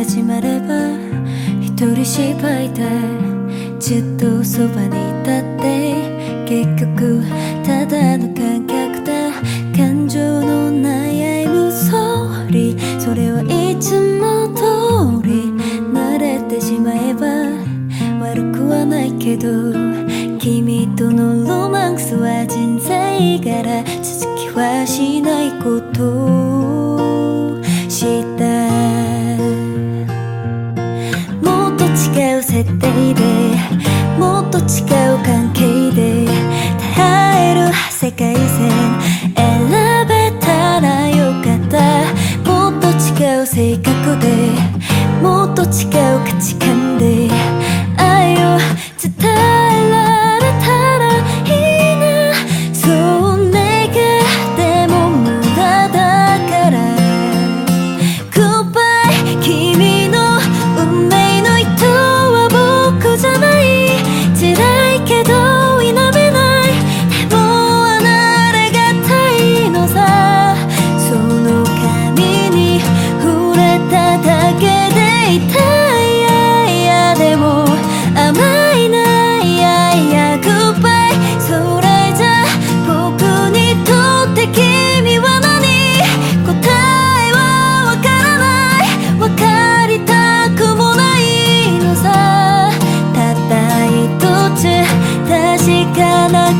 始まれば一人芝居でずっとそばにいたって結局ただの感覚だ感情の悩む総理それはいつも通り慣れてしまえば悪くはないけど君とのロマンスは人生柄続きはしないこと。と違う関係で耐える世界線選べたらよかった。もっと違う性格でもっと違う価値観で。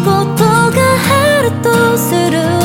ことがあるとする